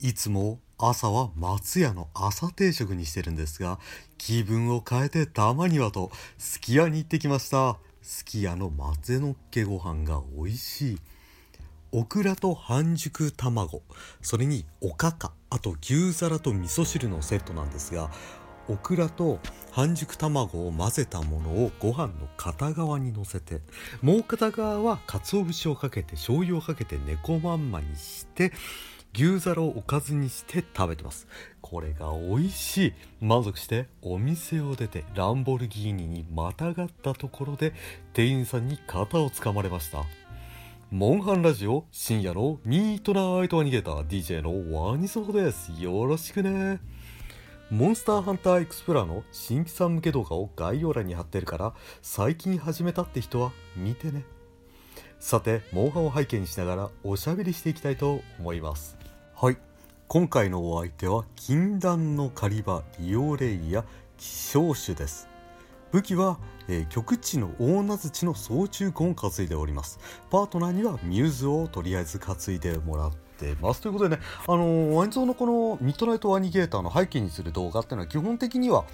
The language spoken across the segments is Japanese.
いつも朝は松屋の朝定食にしてるんですが気分を変えてたまにはとすき家に行ってきました。すき家の混ぜのっけご飯が美味しい。オクラと半熟卵。それにおかかあと牛皿と味噌汁のセットなんですがオクラと半熟卵を混ぜたものをご飯の片側にのせてもう片側は鰹節をかけて醤油をかけて猫まんまにして牛皿をおかずにして食べてます。これが美味しい。満足してお店を出てランボルギーニにまたがったところで店員さんに肩をつかまれました。モンハンラジオ深夜のミートナイトアニゲーター DJ のワニソフです。よろしくね。モンスターハンターエクスプラの新規さん向け動画を概要欄に貼ってるから最近始めたって人は見てね。さてモンハンを背景にしながらおしゃべりしていきたいと思います。今回のお相手は禁断の狩り場リオレイヤ希少種です。武器は、えー、極地の大名槌の総中根を担いでおります。パートナーにはミューズをとりあえず担いでもらってます。ということでねあのー、ワインゾーのこのミッドナイトアニゲーターの背景にする動画っていうのは基本的には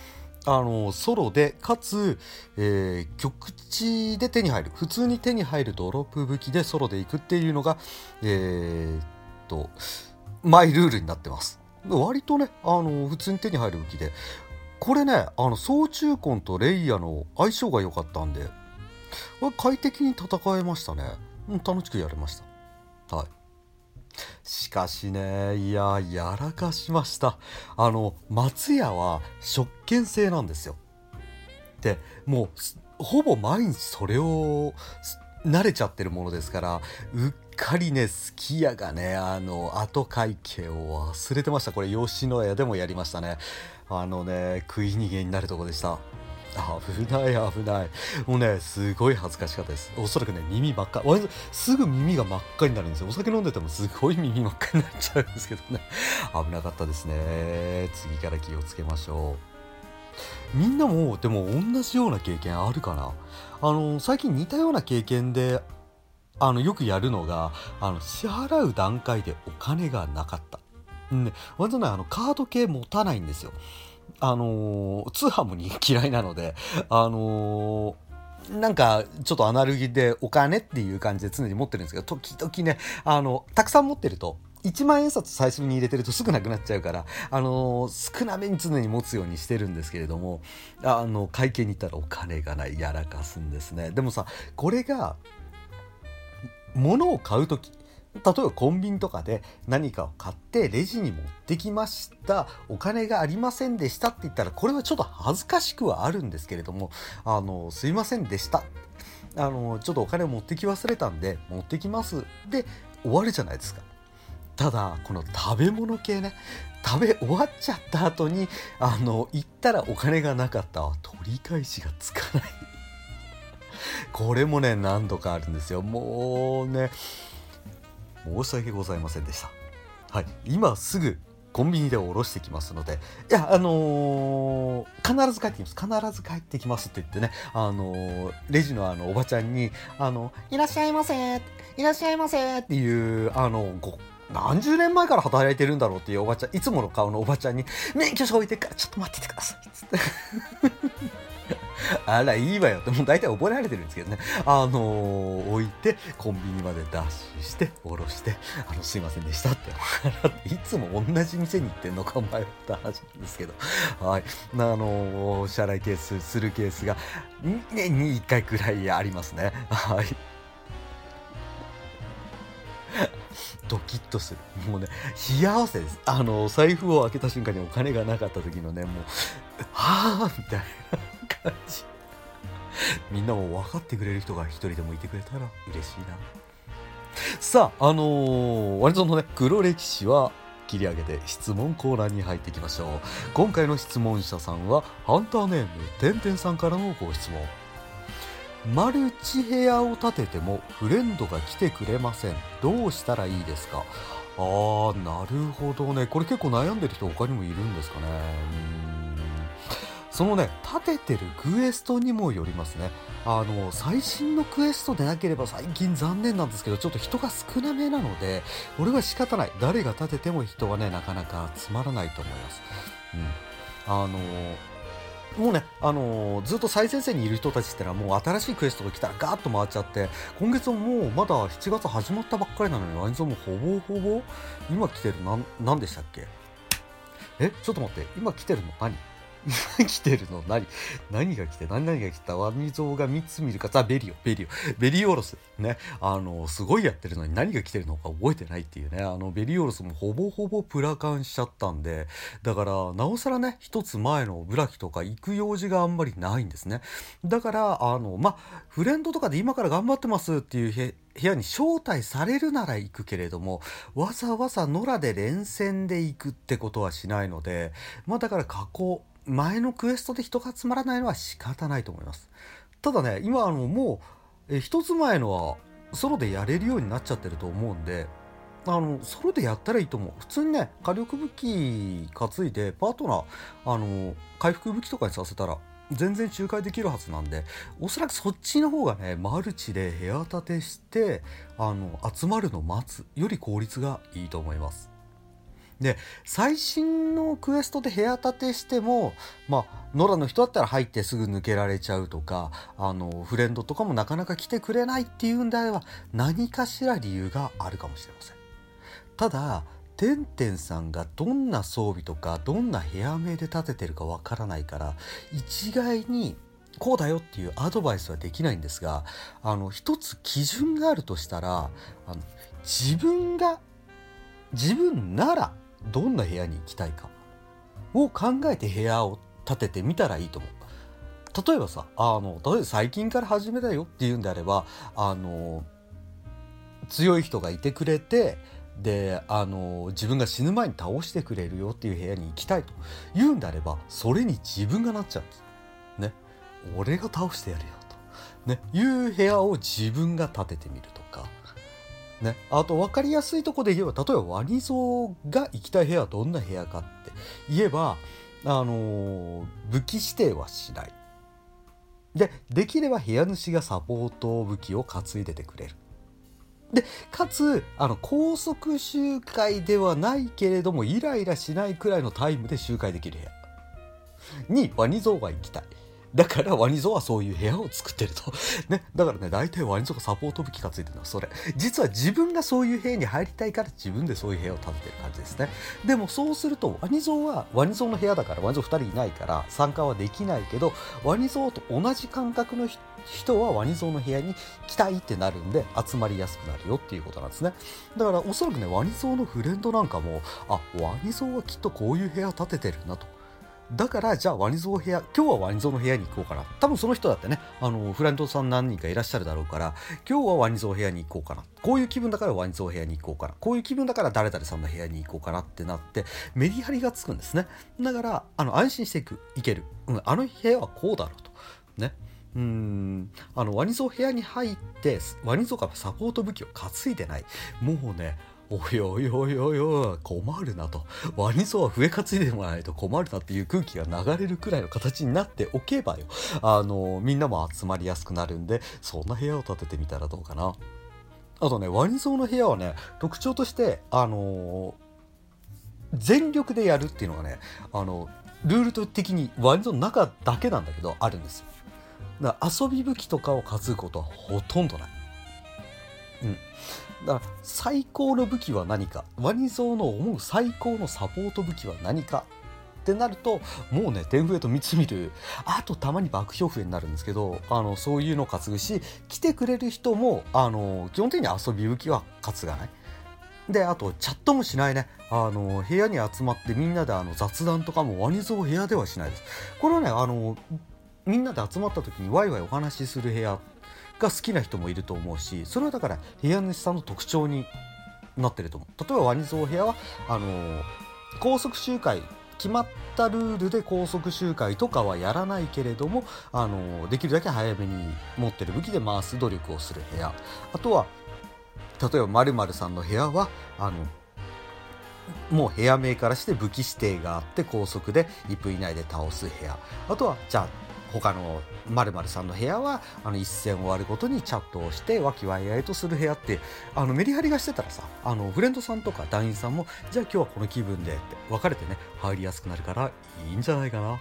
あのソロでかつ、えー、極地で手に入る普通に手に入るドロップ武器でソロでいくっていうのがえー、っとマイルールになってます。割とねあの普通に手に入る武器で。これねあの総中根とレイヤの相性が良かったんで快適に戦えましたね、うん、楽しくやれました。はい。しかしねいややらかしました。あの松屋は食券制なんですよ。でもうほぼ毎日それを慣れちゃってるものですからうっかりねすき家がねあの後会計を忘れてました。これ吉野家でもやりましたね。あのね食い逃げになるとこでした。危ない危ない。もうねすごい恥ずかしかったです。おそらくね耳真っ赤。すぐ耳が真っ赤になるんですよ。お酒飲んでてもすごい耳真っ赤になっちゃうんですけどね。危なかったですね。次から気をつけましょう。みんなもでも同じような経験あるかな？あの最近似たような経験であのよくやるのがあの支払う段階でお金がなかった。ね、割とねあのカード系持たないんですよ。あのー、通販も嫌いなので、あのー、なんか、ちょっとアナログでお金っていう感じで常に持ってるんですけど、時々ね、あの、たくさん持ってると、1万円札最初に入れてるとすぐなくなっちゃうから、あのー、少なめに常に持つようにしてるんですけれども、あの、会計に行ったらお金がない、やらかすんですね。でもさ、これが、物を買う時例えばコンビニとかで何かを買ってレジに持ってきました。お金がありませんでしたって言ったらこれはちょっと恥ずかしくはあるんですけれどもあのすいませんでした。あのちょっとお金を持ってき忘れたんで持ってきます。で終わるじゃないですか。ただこの食べ物系ね。食べ終わっちゃった後にあの行ったらお金がなかった。取り返しがつかない。これもね何度かあるんですよもうね申し訳ございませんでしたはい今すぐコンビニでおろしてきますので、いや、あのー、必ず帰ってきます。必ず帰ってきますって言ってね、あのー、レジのあの、おばちゃんに、あの、いらっしゃいませいらっしゃいませっていう、あの、ご、何十年前から働いてるんだろうっていうおばちゃん、いつもの顔のおばちゃんに、免許証置いてからちょっと待っててください。つって。あら、いいわよって、もう大体覚えられてるんですけどね。あのー、置いて、コンビニまでダッシュして、下ろして、あの、すいませんでしたって。いつも同じ店に行ってんのか、迷った話なんですけど。はい。あのー、支払いケース、するケースが、年に1回くらいありますね。はい。ドキッとする。もうね、冷や汗です。あの、財布を開けた瞬間にお金がなかった時のね、もう、はぁみたいな。感 じみんなも分かってくれる人が一人でもいてくれたら嬉しいな。さああのー、割とのね黒歴史は切り上げて質問コーナーに入っていきましょう。今回の質問者さんはハンターネームてんてんさんからのご質問。マルチ部屋を建ててもフレンドが来てくれません。どうしたらいいですか？あーなるほどね。これ結構悩んでる人他にもいるんですかね。うん。そのね立ててるクエストにもよりますね。あの最新のクエストでなければ最近残念なんですけどちょっと人が少なめなので俺は仕方ない。誰が立てても人はねなかなか集まらないと思います。うん。あのもうね、あのー、ずっと最前線にいる人たちってのはもう新しいクエストが来たらガーッと回っちゃって今月ももうまだ7月始まったばっかりなのにワインゾーンもほぼほぼ今来てるな何でしたっけえちょっと待って今来てるの何 来てるの？何？何が来て？何々が来た？ワニゾウが3つ見るか？あベリオ。ベリオ。ベリオロス。ね。あのすごいやってるのに何が来てるのか？覚えてないっていうね。あのベリオロスもほぼほぼプラカンしちゃったんで。だからなおさらね一つ前のブラキとか行く用事があんまりないんですね。だからあのまあフレンドとかで今から頑張ってますっていう部屋に招待されるなら行くけれどもわざわざ野良で連戦で行くってことはしないのでまあだから過去前のクエストで人が集まらないのは仕方ないと思います。ただね今あのもうえ一つ前のはソロでやれるようになっちゃってると思うんであのソロでやったらいいと思う。普通にね火力武器担いでパートナーあの回復武器とかにさせたら全然仲介できるはずなんでおそらくそっちの方がねマルチで部屋建てしてあの集まるの待つより効率がいいと思います。で最新のクエストで部屋建てしてもまあ野良の人だったら入ってすぐ抜けられちゃうとかあのフレンドとかもなかなか来てくれないっていうんであれば何かしら理由があるかもしれません。ただてんてんさんがどんな装備とかどんな部屋名で建ててるかわからないから一概にこうだよっていうアドバイスはできないんですがあの一つ基準があるとしたらあの自分が自分ならどんな部屋に行きたいかを考えて部屋を建ててみたらいいと思う。例えばさ、あの、例えば最近から始めたよっていうんであれば、あの、強い人がいてくれて、で、あの、自分が死ぬ前に倒してくれるよっていう部屋に行きたいと言うんであれば、それに自分がなっちゃうんです。ね。俺が倒してやるよと。ね。いう部屋を自分が建ててみるとか。ね、あと分かりやすいとこで言えば例えばワニゾウが行きたい部屋はどんな部屋かって言えば、あのー、武器指定はしない。でできれば部屋主がサポート武器を担いでてくれる。でかつあの高速周回ではないけれどもイライラしないくらいのタイムで周回できる部屋にワニゾウが行きたい。だからワニゾはそういう部屋を作ってると。ね。だからね、大体ワニゾがサポート武器がついてるのはそれ。実は自分がそういう部屋に入りたいから自分でそういう部屋を建ててる感じですね。でもそうすると、ワニゾはワニゾの部屋だからワニゾ2人いないから参加はできないけど、ワニゾと同じ感覚の人はワニゾの部屋に来たいってなるんで集まりやすくなるよっていうことなんですね。だからおそらくね、ワニゾのフレンドなんかも、あ、ワニゾはきっとこういう部屋建ててるなと。だからじゃあワニゾウ部屋今日はワニゾウの部屋に行こうかな。多分その人だってねあのフラントさん何人かいらっしゃるだろうから今日はワニゾウ部屋に行こうかな。こういう気分だからワニゾウ部屋に行こうかな。こういう気分だから誰々さんの部屋に行こうかなってなってメリハリがつくんですね。だからあの安心していくいける、うん、あの部屋はこうだろうと。ね。うんあのワニゾウ部屋に入ってワニゾウがサポート武器を担いでない。もうねおいおいおいおいおい困るなと。ワニソは笛担いでもらわないと困るなっていう空気が流れるくらいの形になっておけばよ。あのみんなも集まりやすくなるんでそんな部屋を建ててみたらどうかな。あとねワニソの部屋はね特徴としてあの全力でやるっていうのがねあのルール的にワニゾの中だけなんだけどあるんですよ。だから遊び武器とかを担ぐことはほとんどない。うん。だから最高の武器は何か。ワニゾウの思う最高のサポート武器は何かってなるともうね天笛と三つ見る。あとたまに爆氷笛になるんですけどあのそういうの担ぐし来てくれる人もあの基本的に遊び武器は担がない。であとチャットもしないね。あの部屋に集まってみんなであの雑談とかもワニゾウ部屋ではしないです。これはねあのみんなで集まった時にワイワイお話しする部屋が好きな人もいると思うしそれはだから部屋主さんの特徴になってると思う。例えばワニゾウ部屋はあのー、高速周回決まったルールで高速周回とかはやらないけれども、あのー、できるだけ早めに持ってる武器で回す努力をする部屋。あとは例えば○○さんの部屋はあのもう部屋名からして武器指定があって高速で1分以内で倒す部屋。あとはじゃあ他の〇〇さんの部屋はあの一戦終わるごとにチャットをして和気わいあいとする部屋ってあのメリハリがしてたらさあのフレンドさんとか団員さんもじゃあ今日はこの気分でって分かれてね入りやすくなるからいいんじゃないかな。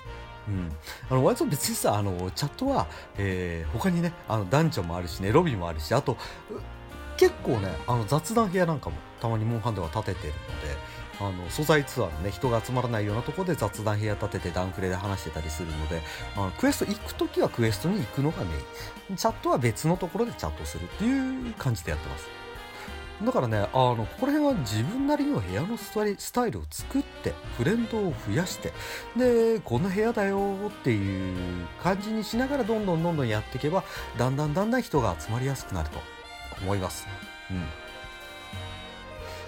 うん、あの割と別にさあのチャットは、えー、他にねあの男女もあるしねロビーもあるしあと結構ねあの雑談部屋なんかもたまにモンハンでは立ててるのであの素材ツアーのね人が集まらないようなとこで雑談部屋立ててダンクレで話してたりするのであのクエスト行く時はクエストに行くのがメイン。チャットは別のところでチャットするっていう感じでやってます。だからねあのここら辺は自分なりの部屋のスタイルを作ってフレンドを増やしてでこんな部屋だよっていう感じにしながらどんどんどんどんやっていけばだんだんだんだん人が集まりやすくなると思います。うん。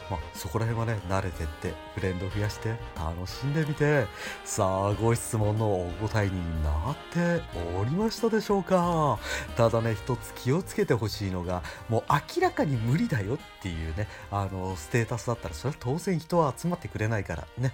まあ、そこら辺はね慣れてってフレンド増やして楽しんでみてさあご質問のお答えになっておりましたでしょうか。ただね一つ気をつけてほしいのがもう明らかに無理だよっていうねあのステータスだったらそれは当然人は集まってくれないからね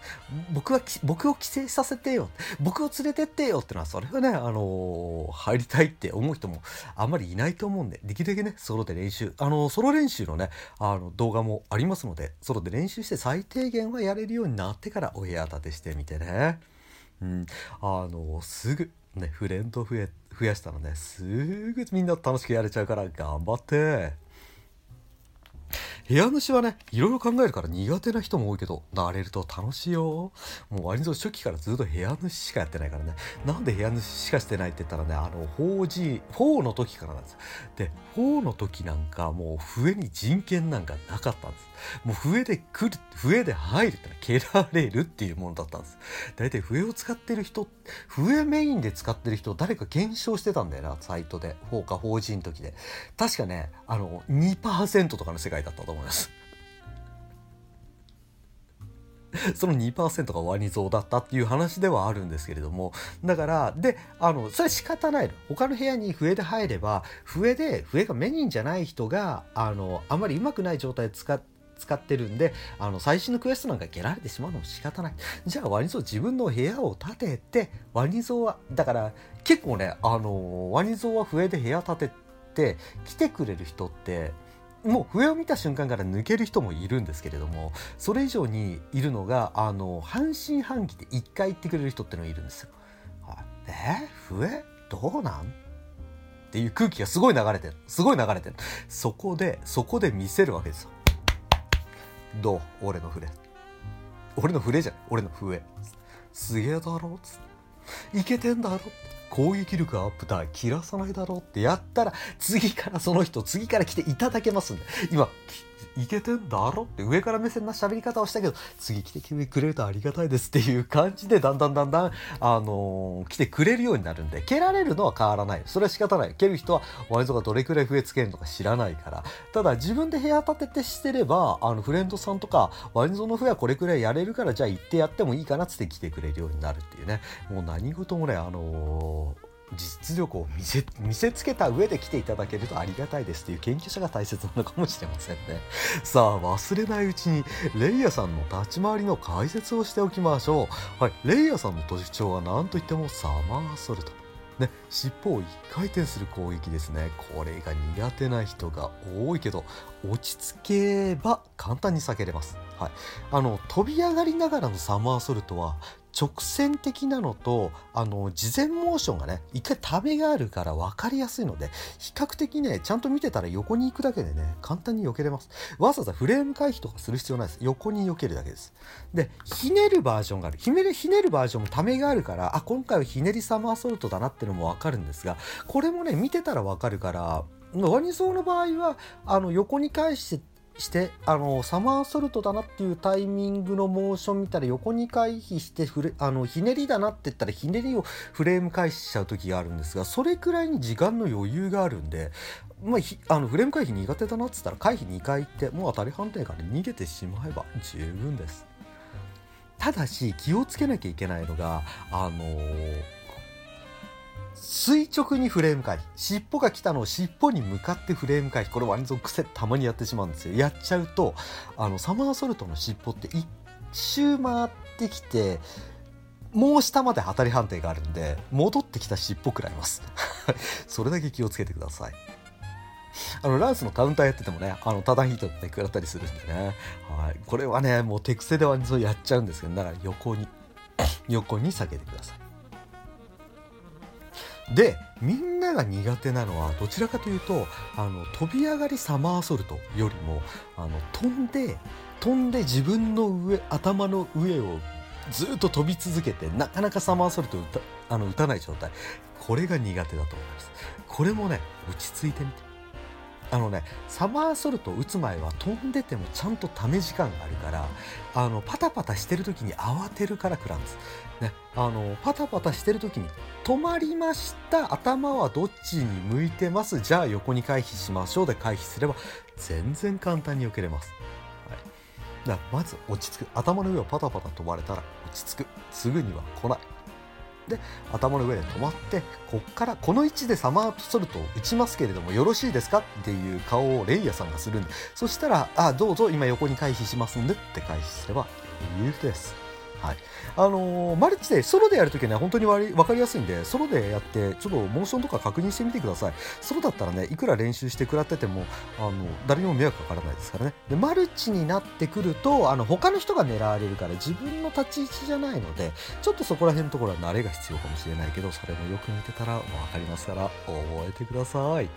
僕は僕を帰省させてよ。僕を連れてってよってのはそれはねあの入りたいって思う人もあんまりいないと思うんでできるだけねソロで練習あのソロ練習のねあの動画もありますのでソロで練習して最低限はやれるようになってからお部屋立てしてみてね。うん、あのすぐねフレンド増え増やしたらねすぐみんな楽しくやれちゃうから頑張って。部屋主はね、いろいろ考えるから苦手な人も多いけど、慣れると楽しいよ。もう割と初期からずっと部屋主しかやってないからね。なんで部屋主しかしてないって言ったらね、あの、4G、4の時からなんです。で、4の時なんかもう笛に人権なんかなかったんです。もう笛で来る、笛で入るってのは蹴られるっていうものだったんです。大体笛を使ってる人、笛メインで使ってる人誰か検証してたんだよな、サイトで。4か 4G の時で。確かね、あの、2%とかの世界だったと思います。その2%がワニ像だったっていう話ではあるんですけれどもだからであのそれ仕方ないの他の部屋に笛で入れば笛で笛がメインじゃない人があのあんまりうまくない状態で使って使ってるんで、あの、最新のクエストなんか蹴られてしまうのも仕方ない。じゃあ、ワニ像自分の部屋を建てて、ワニ像は、だから、結構ね、あの、ワニ像は笛で部屋建てて、来てくれる人って、もう笛を見た瞬間から抜ける人もいるんですけれどもそれ以上にいるのがあの半信半疑で1回言ってくれる人ってのがいるんですよ。はい、え？笛？どうなん？っていう空気がすごい流れてるすごい流れてるそこでそこで見せるわけですよ。どう？俺の笛。俺の笛じゃない。俺の笛。すげえだろ？っつって。いけてんだろ？って攻撃力アップだ切らさないだろうってやったら次からその人次から来ていただけますんで。今いけてんだろって上から目線な喋り方をしたけど次来てくれるとありがたいですっていう感じでだんだんだんだん、あのー、来てくれるようになるんで蹴られるのは変わらない。それは仕方ない。蹴る人はワイズがどれくらい増えつけるのか知らないから。ただ自分で部屋立ててしてればあのフレンドさんとかワインゾの笛はこれくらいやれるからじゃあ行ってやってもいいかなっつって来てくれるようになるっていうね。もう何事もねあのー実力を見せ見せつけた上で来ていただけるとありがたいですという研究者が大切なのかもしれませんね。さあ忘れないうちにレイヤさんの立ち回りの解説をしておきましょう。はい、レイヤさんの特徴は何といってもサマーソルト。ね、尻尾を1回転する攻撃ですね。これが苦手な人が多いけど、落ち着けば簡単に避けれます。はい。あの、飛び上がりながらのサマーソルトは、直線的なのとあの事前モーションがね一回ためがあるから分かりやすいので比較的ねちゃんと見てたら横に行くだけでね簡単に避けれます。わざわざフレーム回避とかする必要ないです。横に避けるだけです。でひねるバージョンがある。ひねるひねるバージョンもためがあるからあ今回はひねりサマーソルトだなってのも分かるんですがこれもね見てたら分かるからワニソウの場合はあの横に返してしてあのサマーソルトだなっていうタイミングのモーション見たら横に回避してフレあのひねりだなって言ったらひねりをフレーム回避しちゃう時があるんですがそれくらいに時間の余裕があるんで、まあ、あのフレーム回避苦手だなっつったら回避2回行ってもう当たり判定から逃げてしまえば十分です。ただし気をつけなきゃいけないのがあのー垂直にフレーム回避。尻尾が来たのを尻尾に向かってフレーム回避。これワニゾン癖たまにやってしまうんですよ。やっちゃうとあのサマーソルトの尻尾って1周回ってきてもう下まで当たり判定があるんで戻ってきた尻尾くらいます。それだけ気をつけてください。あのランスのカウンターやっててもねあのタダンヒートって食らったりするんでね、はい、これはねもう手癖ではそうやっちゃうんですけどだから横に横に下げてください。でみんなが苦手なのはどちらかというとあの飛び上がりサマーソルトよりもあの飛んで飛んで自分の上頭の上をずっと飛び続けてなかなかサマーソルト打たあの打たない状態。これが苦手だと思います。これもね落ち着いてみて。あのねサマーソルト打つ前は飛んでてもちゃんとため時間があるからあのパタパタしてる時に慌てるから食らうんです、ね、あのパタパタしてる時に止まりました頭はどっちに向いてます？じゃあ横に回避しましょうで回避すれば全然簡単に避けれます、はい、だからまず落ち着く。頭の上をパタパタ飛ばれたら落ち着く。すぐには来ない。で頭の上で止まってこっからこの位置でサマーソルトを打ちますけれどもよろしいですか？っていう顔をレイヤーさんがするんで。そしたら「あどうぞ今横に回避しますんで」って回避すれば余裕です。はい。あのー、マルチでソロでやるときはね本当に分かりやすいんでソロでやってちょっとモーションとか確認してみてください。ソロだったらねいくら練習して食らっててもあの誰にも迷惑かからないですからね。でマルチになってくるとあの他の人が狙われるから自分の立ち位置じゃないのでちょっとそこら辺のところは慣れが必要かもしれないけどそれもよく見てたら分かりますから覚えてください。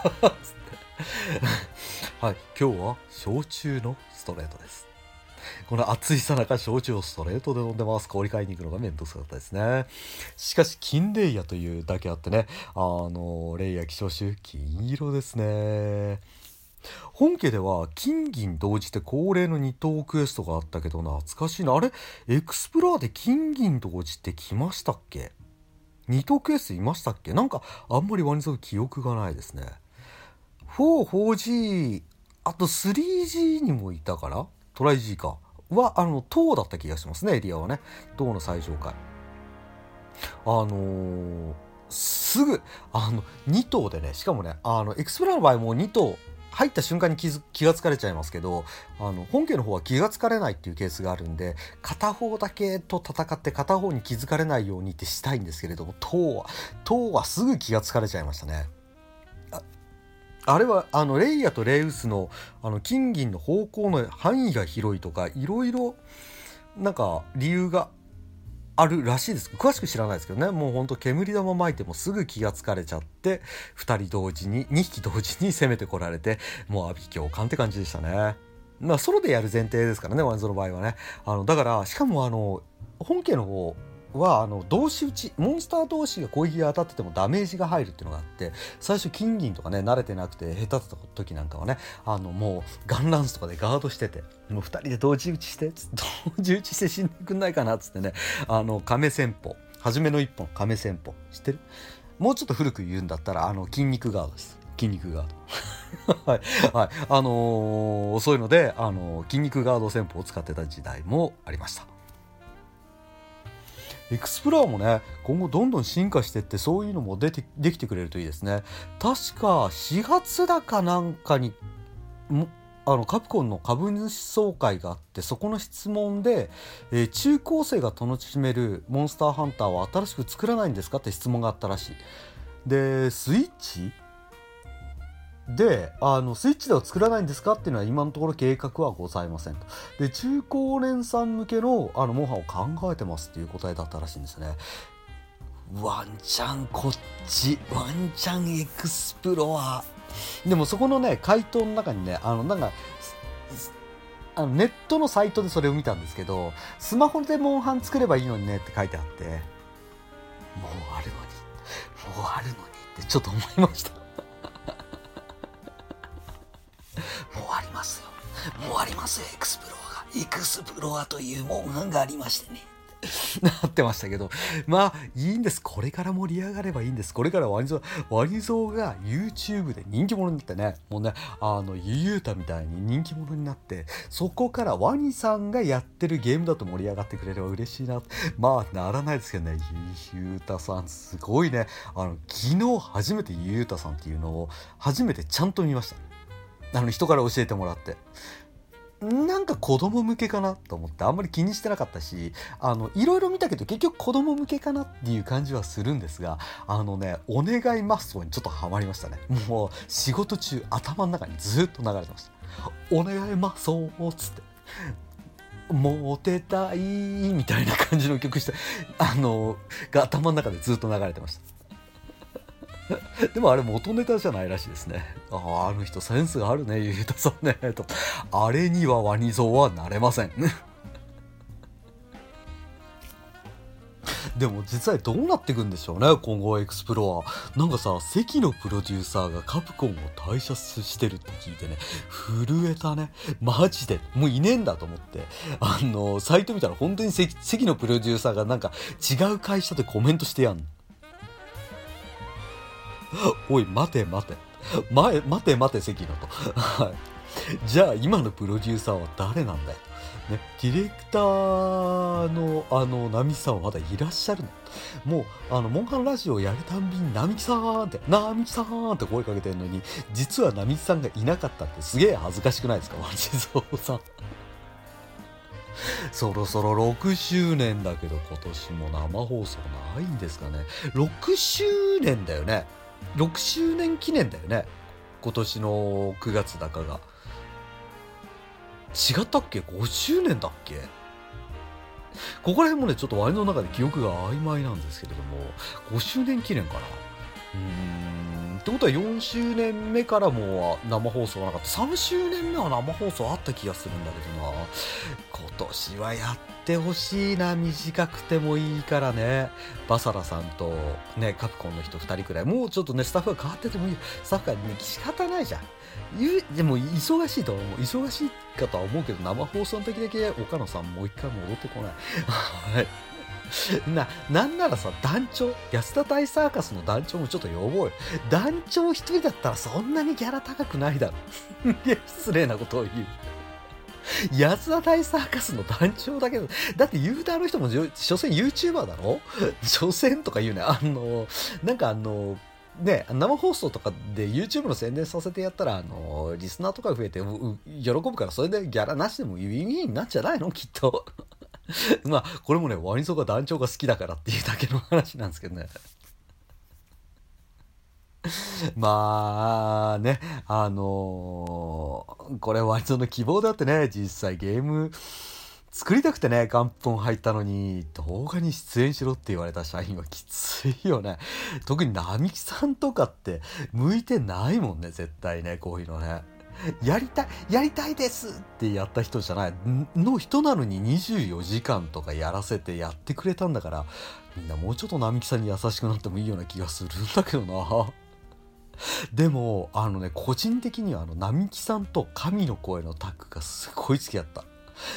はい、今日は焼酎のストレートです。この暑いさなか焼酎をストレートで飲んでます。氷買いに行くのがめんどくさかったですね。しかし、金レイアというだけあってね、あの、レイア希少種、金色ですね。本家では金銀同時って恒例の二頭クエストがあったけど懐かしいな。あれエクスプロアで金銀同時って来ましたっけ？二頭クエストいましたっけ？なんかあんまりワニゾ記憶がないですね。4、4G、あと 3G にもいたからトライ G か。は、あの、塔だった気がしますね、エリアはね。塔の最上階。あのー、すぐ、あの、2頭でね、しかもね、あの、エクスプロアの場合も2頭、入った瞬間に気がつかれちゃいますけど、あの、本家の方は気がつかれないっていうケースがあるんで、片方だけと戦って片方に気づかれないようにってしたいんですけれども、塔は、塔はすぐ気がつかれちゃいましたね。あれはあのレイアとレウスのあの金銀の咆哮の範囲が広いとかいろいろなんか理由があるらしいです詳しく知らないですけどねもうほんと煙玉撒いてもすぐ気がつかれちゃって2人同時に 2匹同時に攻めてこられてもう阿鼻叫喚って感じでしたね。まあソロでやる前提ですからねワンズの場合はね。あのだからしかもあの本家の方はあの同士討ちモンスター同士が攻撃が当たっててもダメージが入るっていうのがあって最初金銀とかね慣れてなくて下手だった時なんかはねあのもうガンランスとかでガードしててもう2人で同時打ちして同時打ちして死んでくんないかなっつってねあの亀戦法初めの一本亀戦法知ってる？もうちょっと古く言うんだったらあの筋肉ガードです。筋肉ガード。はい、はい、あのー、そういうので、あのー、筋肉ガード戦法を使ってた時代もありました。エクスプローラーもね今後どんどん進化してってそういうのも出てできてくれるといいですね。確か4月だかなんかにあのカプコンの株主総会があってそこの質問で、えー、中高生が楽しめるモンスターハンターは新しく作らないんですかって質問があったらしい。でスイッチ？であのスイッチでは作らないんですかっていうのは今のところ計画はございませんと。で中高年さん向けのあのモンハンを考えてますっていう答えだったらしいんですね。ワンチャンこっちワンチャンエクスプロア。でもそこのね回答の中にねあのなんかあのネットのサイトでそれを見たんですけどスマホでモンハン作ればいいのにねって書いてあってもうあるのにもうあるのにってちょっと思いました。もうありますよ。もうありますよ、エクスプロアが。エクスプロアというモンハンがありましてね。なってましたけど、まあ、いいんです。これから盛り上がればいいんです。これからワニゾウ、ワニゾウが YouTube で人気者になってね、もうね、あの、ゆゆうたみたいに人気者になって、そこからワニさんがやってるゲームだと盛り上がってくれれば嬉しいな。まあ、ならないですけどね、ゆゆうたさん、すごいね。あの、昨日初めてゆゆうたさんっていうのを、初めてちゃんと見ました。あの、人から教えてもらって。なんか子供向けかなと思ってあんまり気にしてなかったしあのいろいろ見たけど結局子供向けかなっていう感じはするんですがあのねお願いマッソにちょっとハマりましたね。もう仕事中頭の中にずっと流れてました。お願いマッソっつって。モテたいみたいな感じの曲してあのが頭の中でずっと流れてました。でもあれ元ネタじゃないらしいですね。ああ、あの人センスがあるね、ゆうたさんね。と。あれにはワニ像はなれません。でも実際どうなっていくんでしょうね、今後エクスプロア。なんかさ、関のプロデューサーがカプコンを退社してるって聞いてね、震えたね。マジで。もういねえんだと思って。あの、サイト見たら本当に関のプロデューサーがなんか違う会社でコメントしてやん。おい、待て待て。前、待て待て、関野と。はい。じゃあ、今のプロデューサーは誰なんだよ。ね、ディレクターの、あの、並木さんはまだいらっしゃるの。もう、あの、モンハンラジオやるたんびに、並木さんって、並木さんって声かけてるのに、実は並木さんがいなかったってすげえ恥ずかしくないですかマジそうさん。そろそろ6周年だけど今年も生放送ないんですかね6周年だよね6周年記念だよね。今年の9月だかが。違ったっけ？5周年だっけ？ここら辺もねちょっと我の中で記憶が曖昧なんですけれども5周年記念かな。うん。ってことは4周年目からもう生放送はなかった。3周年目は生放送あった気がするんだけどな。今年はやってほしいな。短くてもいいからね。バサラさんとねカプコンの人2人くらい。もうちょっとねスタッフが変わっててもいい。スタッフがね仕方ないじゃん。でも忙しいと思う。忙しいかとは思うけど生放送の時だけ岡野さんもう一回戻ってこない。はい。な、なんならさ、団長、安田大サーカスの団長もちょっと呼ぼうよ。団長一人だったらそんなにギャラ高くないだろ。いや、失礼なことを言う。安田大サーカスの団長だけど、だってユーターの人も、所詮 YouTuber だろ？所詮とか言うね。あの、なんかあの、ね、生放送とかで YouTube の宣伝させてやったら、あの、リスナーとか増えて喜ぶから、それでギャラなしでもいいになっちゃないの？きっと。まあ、これもね、ワニソが団長が好きだからっていうだけの話なんですけどね。まあね、あのー、これワニソの希望だってね、実際ゲーム作りたくてね、元本入ったのに、動画に出演しろって言われた社員はきついよね。特に並木さんとかって向いてないもんね、絶対ね、こういうのね。やりたい、やりたいですってやった人じゃない、の人なのに24時間とかやらせてやってくれたんだから、みんなもうちょっと並木さんに優しくなってもいいような気がするんだけどな。でも、あのね、個人的にはあの、並木さんと神の声のタッグがすごい好きだった。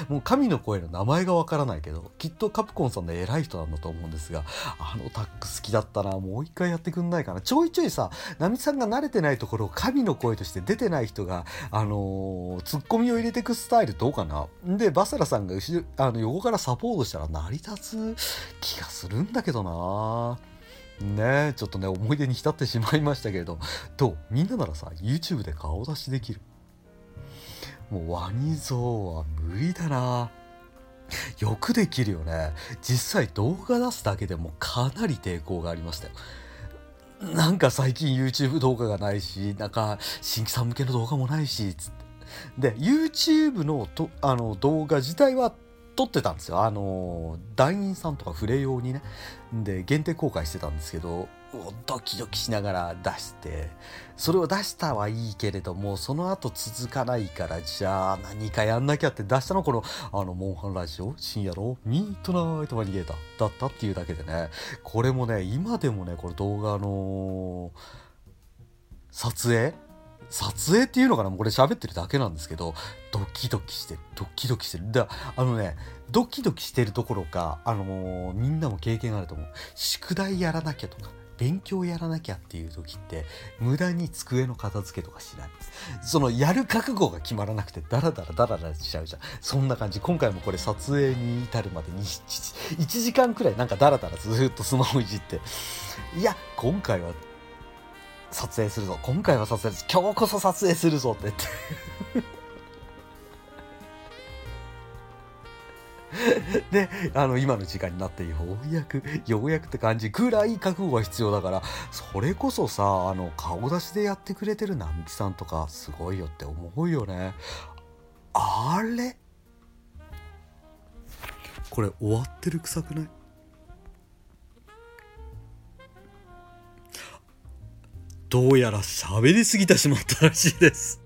もう神の声の名前がわからないけど、きっとカプコンさんの偉い人なんだと思うんですが、あのタック好きだったな、もう一回やってくんないかな。ちょいちょいさ、ナミさんが慣れてないところを神の声として出てない人が、あのー、ツッコミを入れてくスタイルどうかな。で、バサラさんが後ろ、あの、横からサポートしたら成り立つ気がするんだけどなねちょっとね、思い出に浸ってしまいましたけれど、どうみんなならさ、YouTube で顔出しできるもうワニ像は無理だな。よくできるよね。実際動画出すだけでもかなり抵抗がありましたよ。なんか最近 YouTube 動画がないしなんか新規さん向けの動画もないしつって。で YouTube のとあの動画自体は撮ってたんですよ。あの団員さんとか触れ用にね。で限定公開してたんですけどドキドキしながら出してそれを出したはいいけれどもその後続かないからじゃあ何かやんなきゃって出したのこのあのモンハンラジオ深夜のミートナイトマニゲーターだったっていうだけでねこれもね今でもねこれ動画の撮影撮影っていうのかなもうこれ喋ってるだけなんですけど、ドキドキしてる。ドキドキしてる。だあのね、ドキドキしてるどころか、あのーみんなも経験があると思う。宿題やらなきゃとか、勉強やらなきゃっていう時って、無駄に机の片付けとかしない。その、やる覚悟が決まらなくて、ダラダラダラダラしちゃうじゃん。そんな感じ。今回もこれ撮影に至るまでに1時間くらいなんかダラダラずっとスマホいじって、いや、今回は撮影するぞ今回は撮影する今日こそ撮影するぞって言ってで あの今の時間になってようやくようやくって感じぐらい覚悟が必要だからそれこそさあの顔出しでやってくれてる並木さんとかすごいよって思うよね。あれ？これ終わってる臭くない？どうやら喋りすぎてしまったらしいです。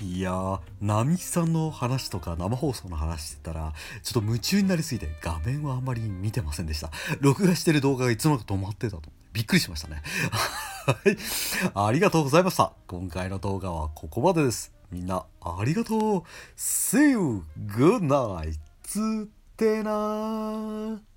いやー、並木さんの話とか生放送の話してたら、ちょっと夢中になりすぎて画面はあんまり見てませんでした。録画してる動画がいつの間か止まってたと。びっくりしましたね。はい。ありがとうございました。今回の動画はここまでです。みんなありがとう。See you! Good night! つってなー。